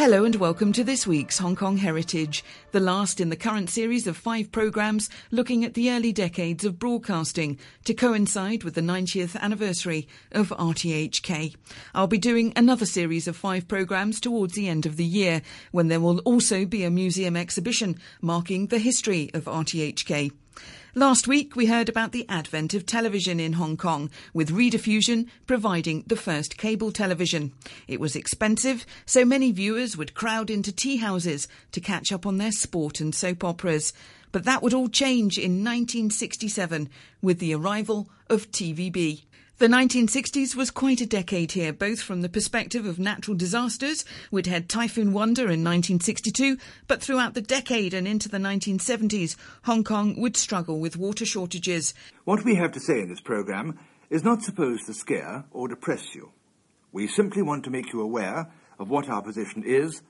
Hello and welcome to this week's Hong Kong Heritage, the last in the current series of five programmes looking at the early decades of broadcasting to coincide with the 90th anniversary of RTHK. I'll be doing another series of five programmes towards the end of the year when there will also be a museum exhibition marking the history of RTHK. Last week, we heard about the advent of television in Hong Kong, with Rediffusion providing the first cable television. It was expensive, so many viewers would crowd into tea houses to catch up on their sport and soap operas. But that would all change in 1967 with the arrival of TVB. The 1960s was quite a decade here, both from the perspective of natural disasters. We'd had Typhoon Wanda in 1962, but throughout the decade and into the 1970s, Hong Kong would struggle with water shortages. What we have to say in this programme is not supposed to scare or depress you. We simply want to make you aware of what our position is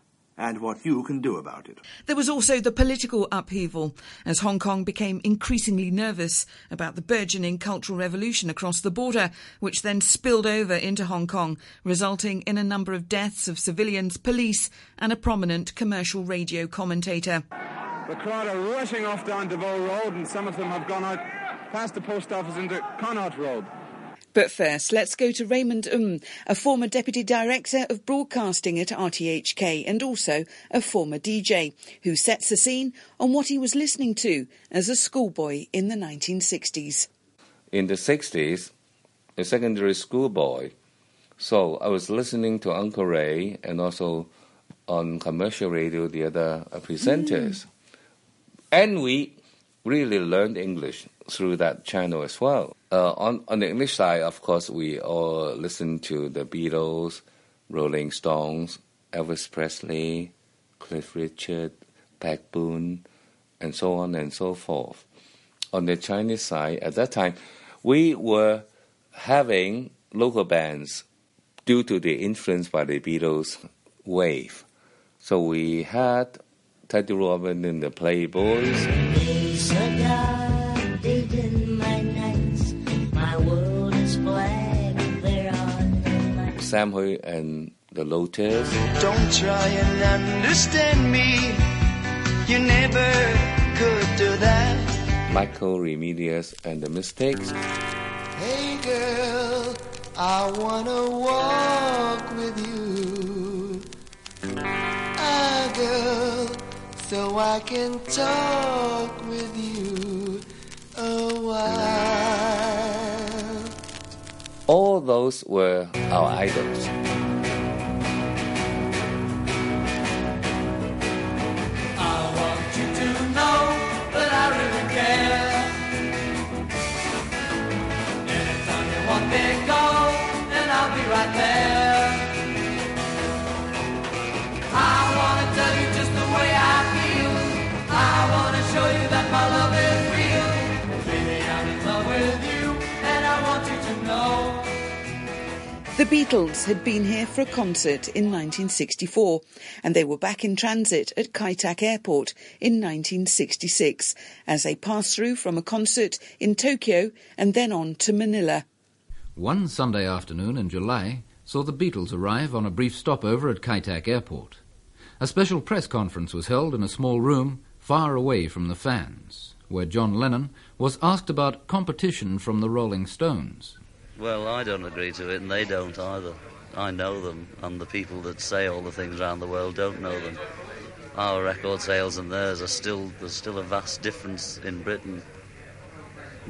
and what you can do about it. There was also the political upheaval as Hong Kong became increasingly nervous about the burgeoning cultural revolution across the border, which then spilled over into Hong Kong, resulting in a number of deaths of civilians, police, and a prominent commercial radio commentator. The crowd are rushing off down Des Voeux Road, and some of them have gone out past the post office into Connaught Road. But first, let's go to Raymond Um, a former Deputy Director of Broadcasting at RTHK and also a former DJ, who sets the scene on what he was listening to as a schoolboy in the 1960s. In the 60s, a secondary school boy, so I was listening to Uncle Ray and also on commercial radio the other presenters. Mm. And we really learned English through that channel as well. Uh, on on the English side, of course, we all listen to the Beatles, Rolling Stones, Elvis Presley, Cliff Richard, Pat Boone, and so on and so forth. On the Chinese side, at that time, we were having local bands due to the influence by the Beatles wave. So we had Teddy Robin and the Playboys. Sam Hui and the Lotus. Don't try and understand me. You never could do that. Michael Remedios and the Mystics. Hey girl, I wanna walk with you. Ah girl, so I can talk with you a while. All those were our idols. I want The Beatles had been here for a concert in 1964 and they were back in transit at Kai Tak Airport in 1966 as they passed through from a concert in Tokyo and then on to Manila. One Sunday afternoon in July saw the Beatles arrive on a brief stopover at Kai Tak Airport. A special press conference was held in a small room far away from the fans, where John Lennon was asked about competition from the Rolling Stones. Well, I don't agree to it, and they don't either. I know them, and the people that say all the things around the world don't know them. Our record sales and theirs are still there's still a vast difference in Britain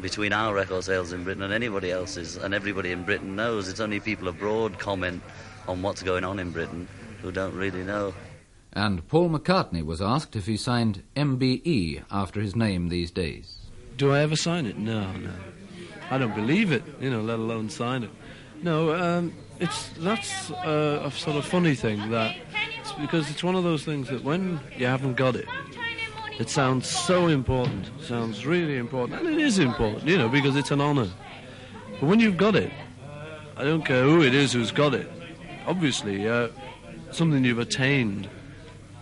between our record sales in Britain and anybody else's, and everybody in Britain knows. It's only people abroad comment on what's going on in Britain who don't really know. And Paul McCartney was asked if he signed MBE after his name these days. Do I ever sign it? No, no. I don't believe it, you know, let alone sign it. No, um, it's that's uh, a sort of funny thing that it's because it's one of those things that when you haven't got it, it sounds so important, sounds really important, and it is important, you know, because it's an honour. But when you've got it, I don't care who it is who's got it. Obviously, uh, something you've attained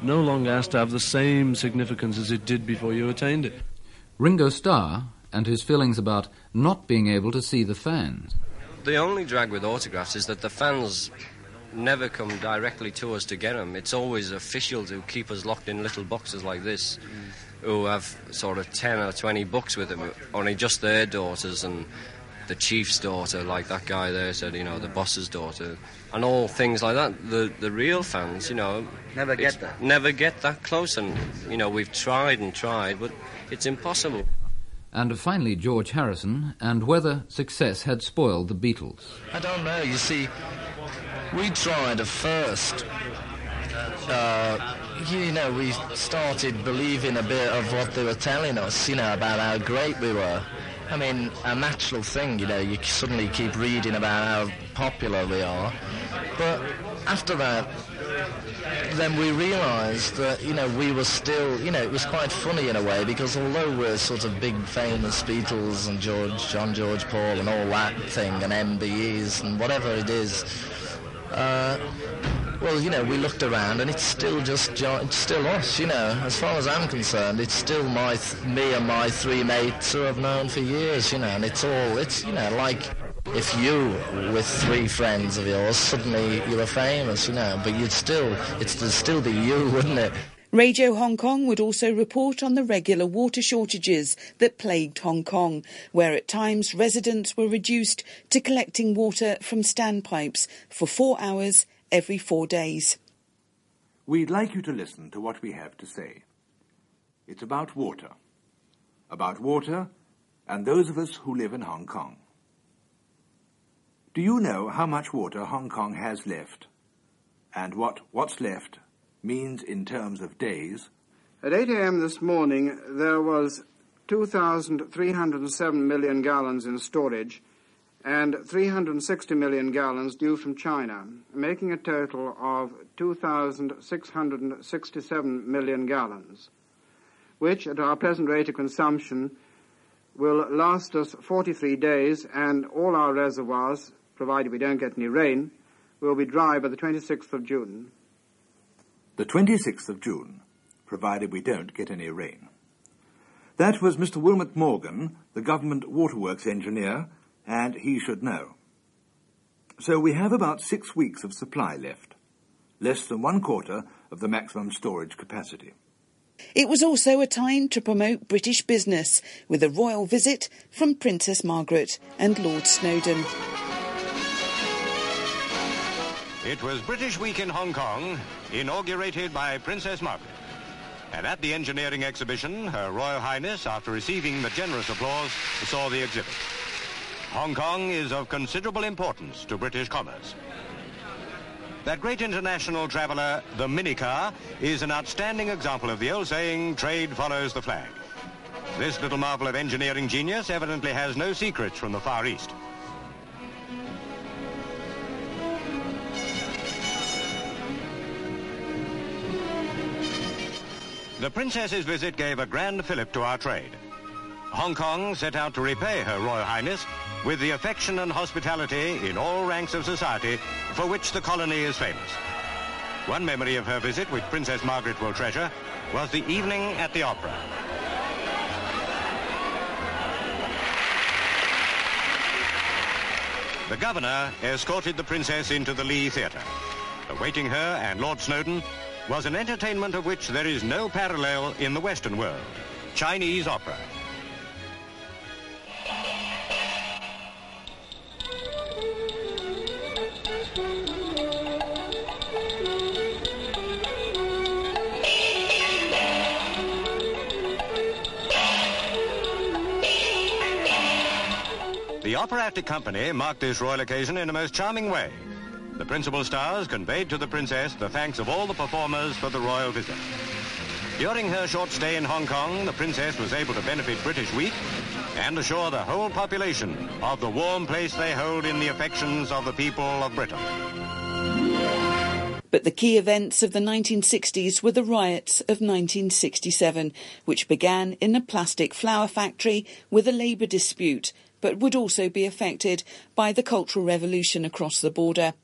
no longer has to have the same significance as it did before you attained it. Ringo Starr and his feelings about not being able to see the fans. The only drag with autographs is that the fans never come directly to us to get them. It's always officials who keep us locked in little boxes like this, who have sort of 10 or 20 books with them, only just their daughters and the chief's daughter, like that guy there said, you know, the boss's daughter, and all things like that. The the real fans, you know, Never get that. Never get that close, and you know, we've tried and tried, but it's impossible. And finally, George Harrison, and whether success had spoiled the Beatles. I don't know. You see, we tried at first. Uh, you know, we started believing a bit of what they were telling us, you know, about how great we were. I mean, a natural thing, you know, you suddenly keep reading about how popular we are. But after that, then we realised that, you know, we were still, you know, it was quite funny in a way because although we're sort of big famous Beatles and George, John George Paul and all that thing and MBEs and whatever it is, uh, well, you know, we looked around and it's still just it's still us, you know. As far as I'm concerned, it's still my th- me and my three mates who I've known for years, you know. And it's all it's you know like if you with three friends of yours suddenly you were famous, you know, but you'd still it's it'd still be you, wouldn't it? Radio Hong Kong would also report on the regular water shortages that plagued Hong Kong, where at times residents were reduced to collecting water from standpipes for four hours every four days. We'd like you to listen to what we have to say. It's about water. About water and those of us who live in Hong Kong. Do you know how much water Hong Kong has left? And what what's left means in terms of days? At 8 a.m. this morning, there was 2,307 million gallons in storage and 360 million gallons due from China, making a total of 2,667 million gallons, which, at our present rate of consumption, will last us 43 days, and all our reservoirs, provided we don't get any rain, will be dry by the 26th of June. The 26th of June, provided we don't get any rain. That was Mr. Wilmot Morgan, the government waterworks engineer, and he should know. So we have about six weeks of supply left, less than one quarter of the maximum storage capacity. It was also a time to promote British business with a royal visit from Princess Margaret and Lord Snowdon. It was British Week in Hong Kong, inaugurated by Princess Margaret. And at the engineering exhibition, Her Royal Highness, after receiving the generous applause, saw the exhibit. Hong Kong is of considerable importance to British commerce. That great international traveller, the minicar, is an outstanding example of the old saying, trade follows the flag. This little marvel of engineering genius evidently has no secrets from the Far East. The princess's visit gave a grand fillip to our trade. Hong Kong set out to repay Her Royal Highness with the affection and hospitality in all ranks of society for which the colony is famous. One memory of her visit which Princess Margaret will treasure was the evening at the opera. The governor escorted the princess into the Lee Theatre. Awaiting her and Lord Snowdon was an entertainment of which there is no parallel in the Western world. Chinese opera. The operatic company marked this royal occasion in a most charming way. The principal stars conveyed to the princess the thanks of all the performers for the royal visit. During her short stay in Hong Kong, the princess was able to benefit British Week and assure the whole population of the warm place they hold in the affections of the people of Britain. But the key events of the 1960s were the riots of 1967, which began in a plastic flower factory with a labour dispute, but would also be affected by the Cultural Revolution across the border.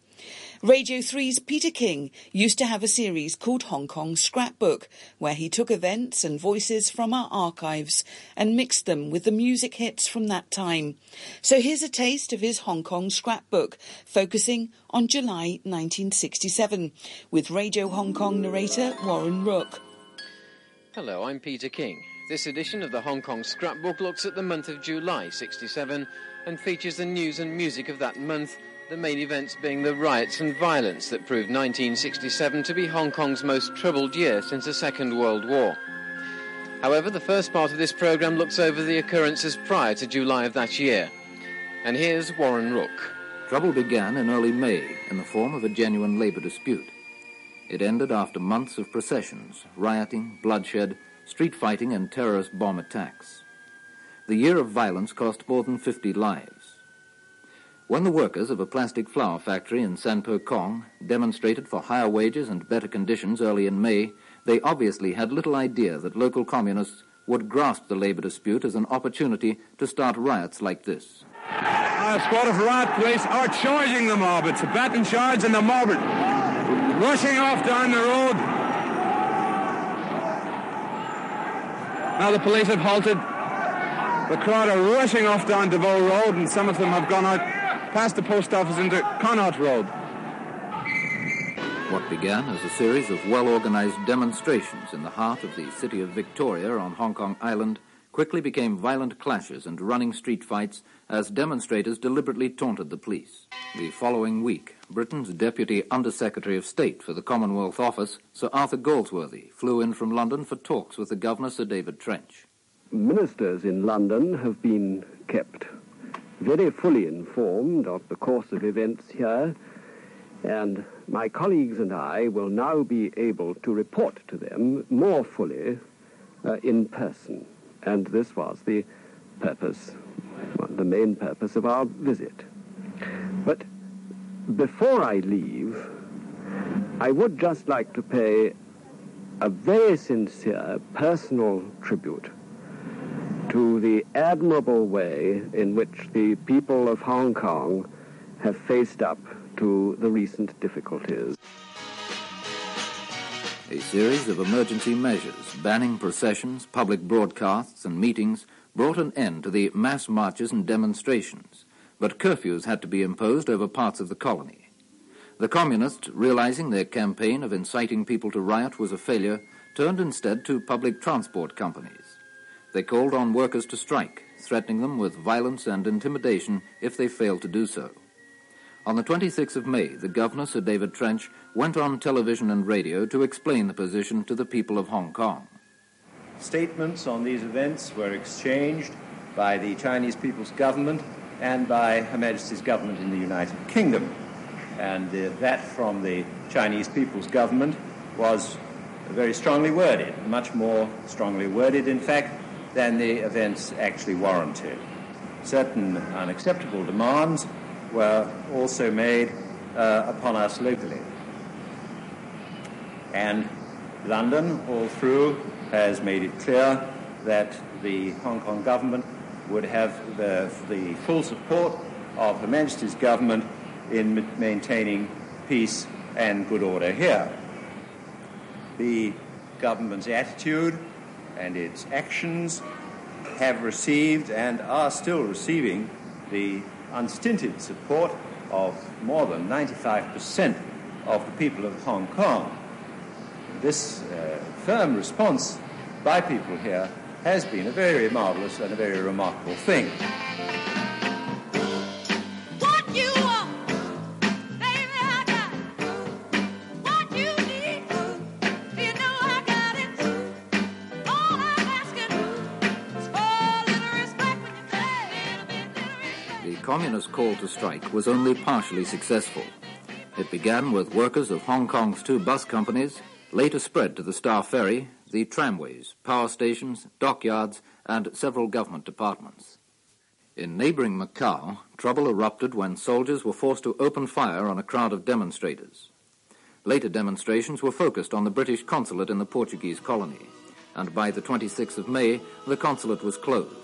Radio 3's Peter King used to have a series called Hong Kong Scrapbook, where he took events and voices from our archives and mixed them with the music hits from that time. So here's a taste of his Hong Kong Scrapbook, focusing on July 1967, with Radio Hong Kong narrator Warren Rook. Hello, I'm Peter King. This edition of the Hong Kong Scrapbook looks at the month of July 67 and features the news and music of that month the main events being the riots and violence that proved 1967 to be Hong Kong's most troubled year since the Second World War. However, the first part of this programme looks over the occurrences prior to July of that year. And here's Warren Rook. Trouble began in early May in the form of a genuine labour dispute. It ended after months of processions, rioting, bloodshed, street fighting, and terrorist bomb attacks. The year of violence cost more than 50 lives. When the workers of a plastic flower factory in San Po Kong demonstrated for higher wages and better conditions early in May, they obviously had little idea that local communists would grasp the labor dispute as an opportunity to start riots like this. A squad of riot police are charging the mob. It's a baton charge and the mob are rushing off down the road. Now the police have halted. The crowd are rushing off down Des Voeux Road and some of them have gone out past the post office into Connaught Road. What began as a series of well-organized demonstrations in the heart of the city of Victoria on Hong Kong Island quickly became violent clashes and running street fights as demonstrators deliberately taunted the police. The following week, Britain's Deputy Under-Secretary of State for the Commonwealth Office, Sir Arthur Galsworthy, flew in from London for talks with the Governor, Sir David Trench. Ministers in London have been kept very fully informed of the course of events here, and my colleagues and I will now be able to report to them more fully uh, in person. And this was the purpose, the main purpose of our visit. But before I leave, I would just like to pay a very sincere personal tribute to the admirable way in which the people of Hong Kong have faced up to the recent difficulties. A series of emergency measures banning processions, public broadcasts, and meetings brought an end to the mass marches and demonstrations, but curfews had to be imposed over parts of the colony. The communists, realizing their campaign of inciting people to riot was a failure, turned instead to public transport companies. They called on workers to strike, threatening them with violence and intimidation if they failed to do so. On the 26th of May, the governor, Sir David Trench, went on television and radio to explain the position to the people of Hong Kong. Statements on these events were exchanged by the Chinese People's Government and by Her Majesty's government in the United Kingdom. And uh, that from the Chinese People's Government was very strongly worded, much more strongly worded, in fact, than the events actually warranted. Certain unacceptable demands were also made uh, upon us locally. And London, all through, has made it clear that the Hong Kong government would have the, the full support of Her Majesty's government in maintaining peace and good order here. The government's attitude and its actions have received and are still receiving the unstinted support of more than 95% of the people of Hong Kong. This uh, firm response by people here has been a very marvelous and a very remarkable thing. Communist call to strike was only partially successful. It began with workers of Hong Kong's two bus companies, later spread to the Star Ferry, the tramways, power stations, dockyards, and several government departments. In neighboring Macau, trouble erupted when soldiers were forced to open fire on a crowd of demonstrators. Later demonstrations were focused on the British consulate in the Portuguese colony, and by the 26th of May, the consulate was closed.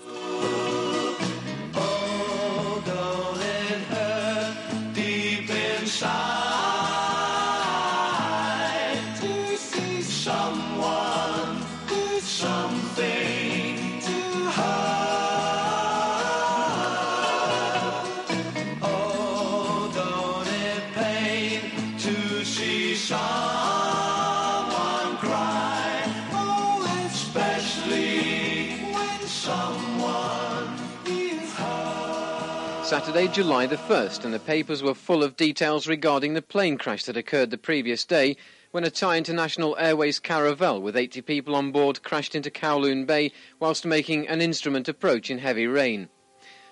Saturday, July the 1st, and the papers were full of details regarding the plane crash that occurred the previous day when a Thai International Airways Caravelle with 80 people on board crashed into Kowloon Bay whilst making an instrument approach in heavy rain.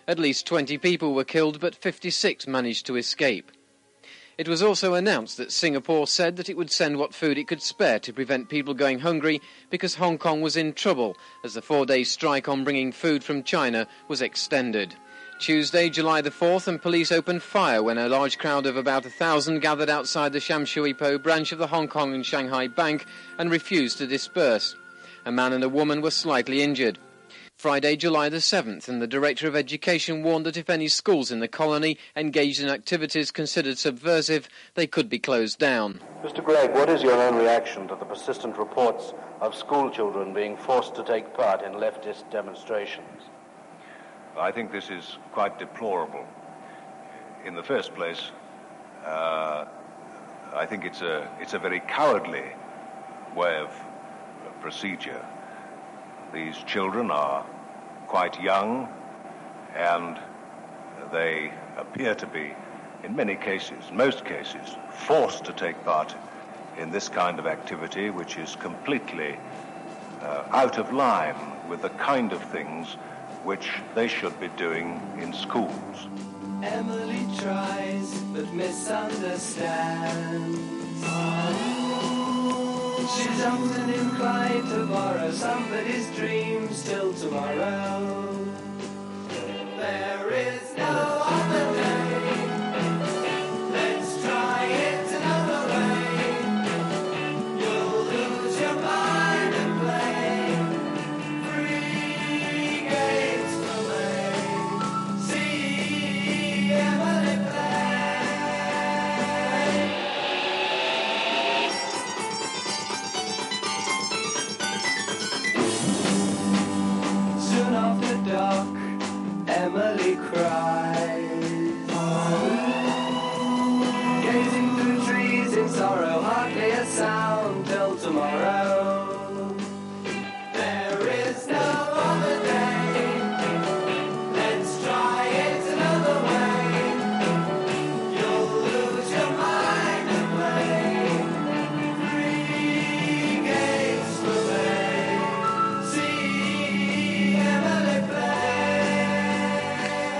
At least 20 people were killed, but 56 managed to escape. It was also announced that Singapore said that it would send what food it could spare to prevent people going hungry because Hong Kong was in trouble as the four day strike on bringing food from China was extended. Tuesday, July the 4th, and police opened fire when a large crowd of about a thousand gathered outside the Sham Shui Po branch of the Hong Kong and Shanghai Bank and refused to disperse. A man and a woman were slightly injured. Friday, July the 7th, and the Director of Education warned that if any schools in the colony engaged in activities considered subversive, they could be closed down. Mr. Gregg, what is your own reaction to the persistent reports of school children being forced to take part in leftist demonstrations? I think this is quite deplorable. In the first place, uh, I think it's a, it's a very cowardly way of procedure. These children are quite young and they appear to be, in many cases, most cases, forced to take part in this kind of activity, which is completely uh, out of line with the kind of things which they should be doing in schools. Emily tries but misunderstands. She's often inclined to borrow somebody's dreams till tomorrow. There is no other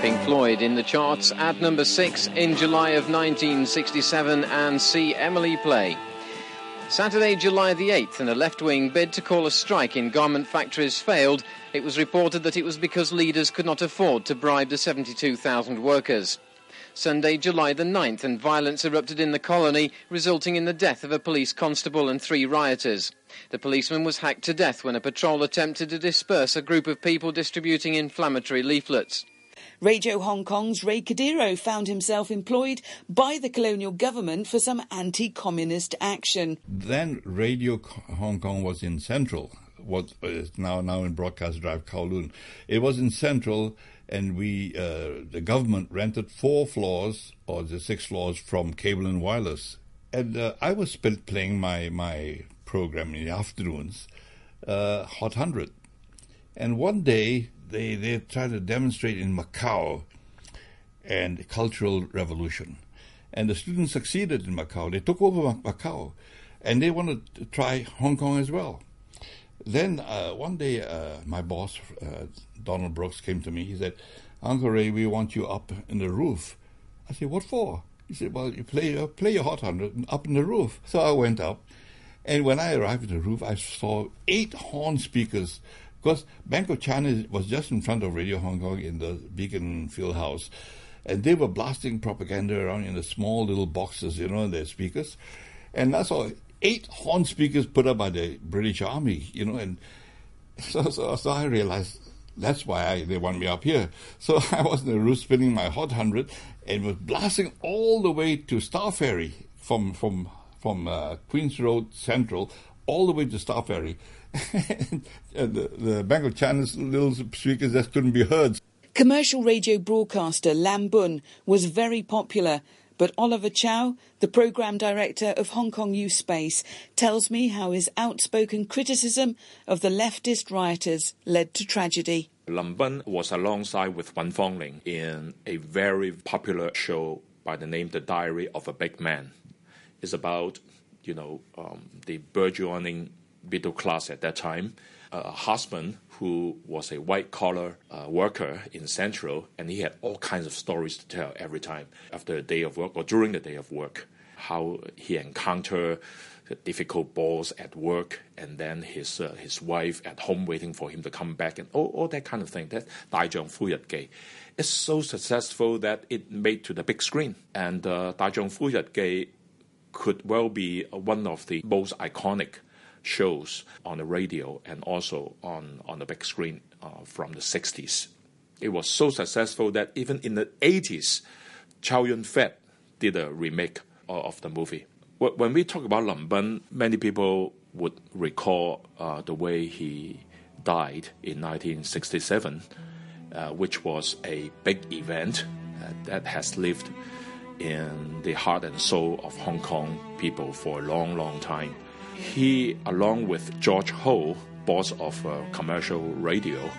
Pink Floyd in the charts at number six in July of 1967 and see Emily play. Saturday, July the 8th, and a left wing bid to call a strike in garment factories failed. It was reported that it was because leaders could not afford to bribe the 72,000 workers. Sunday, July the 9th, and violence erupted in the colony, resulting in the death of a police constable and three rioters. The policeman was hacked to death when a patrol attempted to disperse a group of people distributing inflammatory leaflets. Radio Hong Kong's Ray Cordeiro found himself employed by the colonial government for some anti communist action. Then Radio Hong Kong was in Central, what is now now in Broadcast Drive Kowloon. It was in Central, and we uh, the government rented four floors or the six floors from Cable and Wireless, and uh, I was playing my my program in the afternoons, uh, Hot Hundred, and one day they they tried to demonstrate in Macau, and cultural revolution, and the students succeeded in Macau. They took over Macau, and they wanted to try Hong Kong as well. Then uh, one day, uh, my boss, uh, Donald Brooks, came to me. He said, "Uncle Ray, we want you up in the roof." I said, "What for?" He said, "Well, you play uh, play your hot hundred up in the roof." So I went up, and when I arrived at the roof, I saw eight horn speakers. Because Bank of China was just in front of Radio Hong Kong in the Beaconsfield House, and they were blasting propaganda around in the small little boxes, you know, in their speakers. And that's saw eight horn speakers put up by the British Army, you know, and so, so, so I realized that's why I, they want me up here. So I was in the roof spinning my Hot 100 and was blasting all the way to Star Ferry from, from, from uh, Queens Road Central all the way to Star Ferry. and the, the Bank of China's little speakers just couldn't be heard. Commercial radio broadcaster Lam Bun was very popular, But Oliver Chow, the program director of Hong Kong Youth Space, tells me how his outspoken criticism of the leftist rioters led to tragedy. Lam Bun was alongside with Wen Fangling in a very popular show by the name The Diary of a Big Man. It's about, you know, um, the burgeoning middle class at that time, a husband who was a white collar uh, worker in Central, and he had all kinds of stories to tell every time after a day of work or during the day of work. How he encountered the difficult boss at work, and then his uh, his wife at home waiting for him to come back, and all, all that kind of thing. That 大丈夫日记 is so successful that it made to the big screen, and uh, 大丈夫日记 could well be one of the most iconic shows on the radio and also on, on the big screen uh, from the 60s. It was so successful that even in the 80s, Chow Yun Fat did a remake of the movie. When we talk about Lam Bun, many people would recall uh, the way he died in 1967, uh, which was a big event uh, that has lived in the heart and soul of Hong Kong people for a long, long time. He, along with George Ho, boss of uh, commercial radio,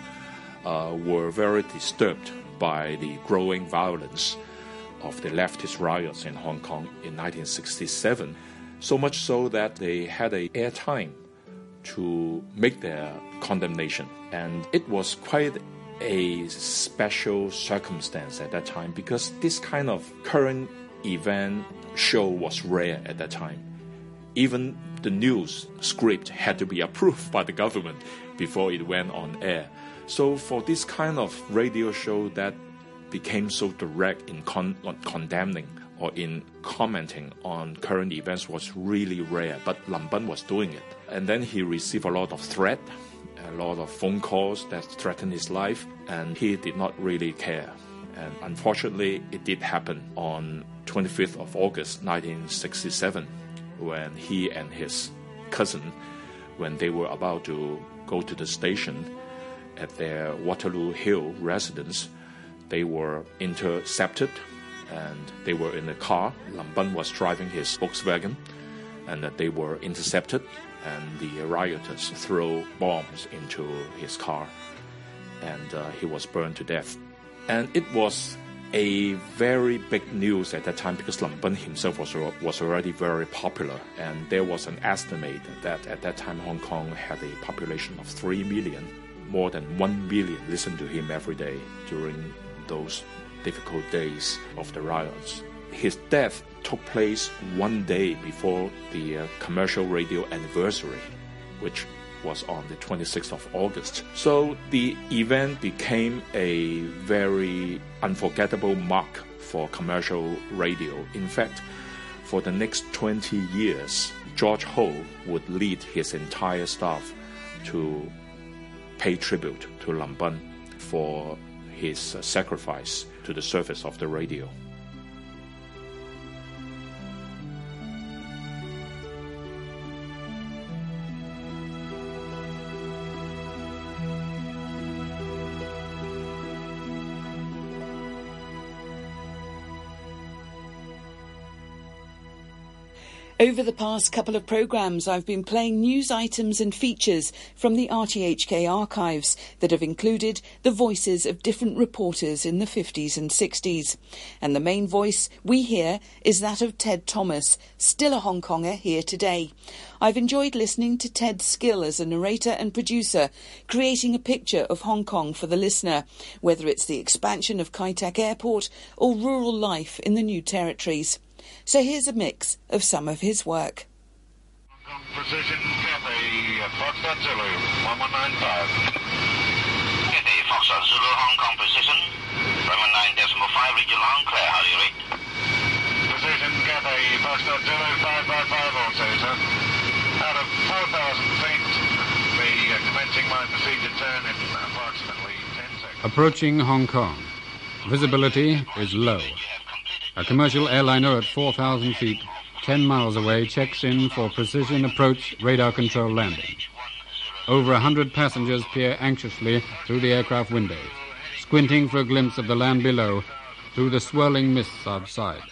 uh, were very disturbed by the growing violence of the leftist riots in Hong Kong in 1967, so much so that they had a airtime to make their condemnation. And it was quite a special circumstance at that time because this kind of current event show was rare at that time. Even the news script had to be approved by the government before it went on air. So for this kind of radio show that became so direct in con- condemning or in commenting on current events was really rare, but Lam Bun was doing it. And then he received a lot of threat, a lot of phone calls that threatened his life, and he did not really care. And unfortunately, it did happen on 25th of August 1967 when he and his cousin, when they were about to go to the station at their Waterloo Hill residence, they were intercepted and they were in a car. Lam Bun was driving his Volkswagen and they were intercepted and the rioters threw bombs into his car and uh, he was burned to death. And it was a very big news at that time because Lam Bun himself was, was already very popular. And there was an estimate that at that time Hong Kong had a population of 3 million. More than 1 million listened to him every day during those difficult days of the riots. His death took place one day before the uh, commercial radio anniversary, which was on the 26th of August. So the event became a very unforgettable mark for commercial radio. In fact, for the next 20 years, George Ho would lead his entire staff to pay tribute to Lam Bun for his uh, sacrifice to the service of the radio. Over the past couple of programmes, I've been playing news items and features from the RTHK archives that have included the voices of different reporters in the 50s and 60s. And the main voice we hear is that of Ted Thomas, still a Hong Konger here today. I've enjoyed listening to Ted's skill as a narrator and producer, creating a picture of Hong Kong for the listener, whether it's the expansion of Kai Tak Airport or rural life in the new territories. So here's a mix of some of his work. Precision Cathay, Foxtrot Zulu, 1195. Cathay, Foxtrot Zulu, Hong Kong Precision, 9.5, reach along, clear, how do you rate? Precision Cathay, Foxtrot Zulu, 555 also, sir. Out of 4,000 feet, the uh, commencing my procedure turn in approximately 10 seconds. Approaching Hong Kong. Visibility is low. A commercial airliner at 4,000 feet, 10 miles away, checks in for precision approach radar control landing. Over a hundred passengers peer anxiously through the aircraft windows, squinting for a glimpse of the land below through the swirling mists outside.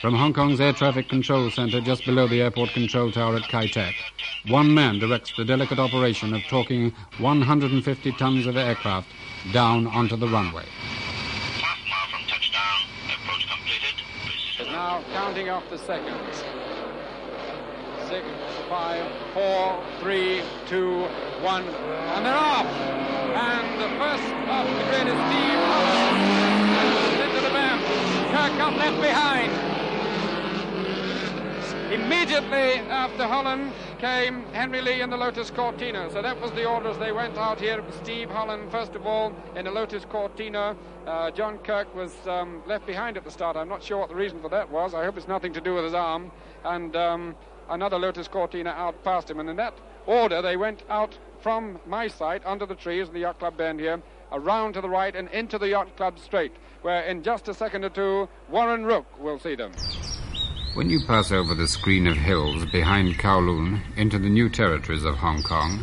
From Hong Kong's Air Traffic Control Center just below the airport control tower at Kai Tak, one man directs the delicate operation of talking 150 tons of aircraft down onto the runway. Now counting off the seconds. Six, five, four, three, two, one, and they're off. And the first off the Steve Holland. Into the bam. Kirk up left behind. Immediately after Holland came Henry Lee in the Lotus Cortina. So that was the orders. They went out here. Steve Holland, first of all, in the Lotus Cortina. Uh, John Kirk was um, left behind at the start. I'm not sure what the reason for that was. I hope it's nothing to do with his arm. And um, another Lotus Cortina out past him. And in that order, they went out from my site under the trees in the Yacht Club Bend here, around to the right and into the Yacht Club Straight, where in just a second or two, Warren Rook will see them. When you pass over the screen of hills behind Kowloon into the new territories of Hong Kong,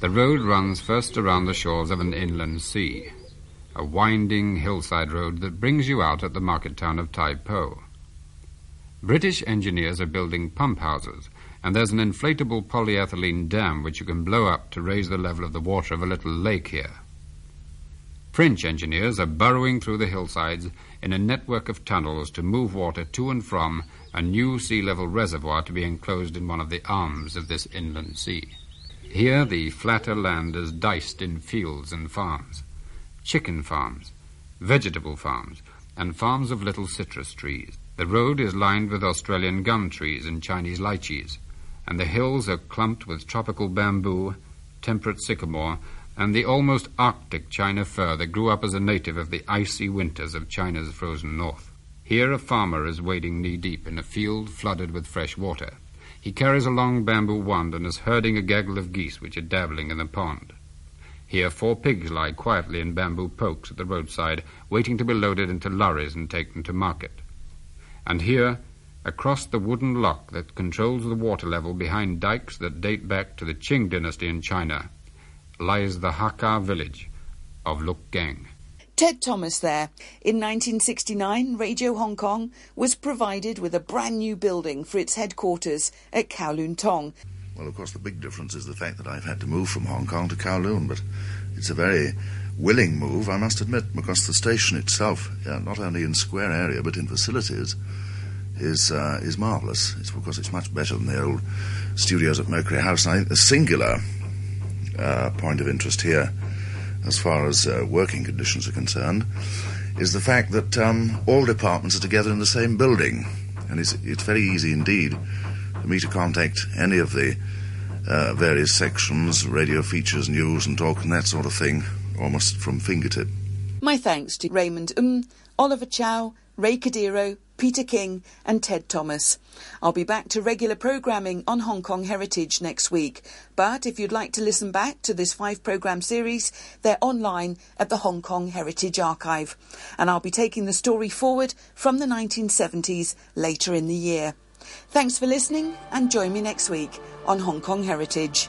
the road runs first around the shores of an inland sea, a winding hillside road that brings you out at the market town of Tai Po. British engineers are building pump houses, and there's an inflatable polyethylene dam which you can blow up to raise the level of the water of a little lake here. French engineers are burrowing through the hillsides in a network of tunnels to move water to and from a new sea level reservoir to be enclosed in one of the arms of this inland sea. Here, the flatter land is diced in fields and farms, chicken farms, vegetable farms, and farms of little citrus trees. The road is lined with Australian gum trees and Chinese lychees, and the hills are clumped with tropical bamboo, temperate sycamore, and the almost arctic China fir that grew up as a native of the icy winters of China's frozen north. Here a farmer is wading knee deep in a field flooded with fresh water. He carries a long bamboo wand and is herding a gaggle of geese which are dabbling in the pond. Here four pigs lie quietly in bamboo pokes at the roadside, waiting to be loaded into lorries and taken to market. And here, across the wooden lock that controls the water level behind dikes that date back to the Qing dynasty in China, lies the Hakka village of Luk Gang. Ted Thomas there. In 1969, Radio Hong Kong was provided with a brand new building for its headquarters at Kowloon Tong. Well, of course, the big difference is the fact that I've had to move from Hong Kong to Kowloon, but it's a very willing move, I must admit, because the station itself, yeah, not only in square area but in facilities, is uh, is marvellous. It's because it's much better than the old studios at Mercury House. And I think the singular uh, point of interest here as far as uh, working conditions are concerned, is the fact that um, all departments are together in the same building. And it's, it's very easy indeed for me to contact any of the uh, various sections, radio features, news and talk and that sort of thing, almost from fingertip. My thanks to Raymond Um, Oliver Chow, Ray Cordeiro, Peter King, and Ted Thomas. I'll be back to regular programming on Hong Kong Heritage next week. But if you'd like to listen back to this five programme series, they're online at the Hong Kong Heritage Archive. And I'll be taking the story forward from the 1970s later in the year. Thanks for listening and join me next week on Hong Kong Heritage.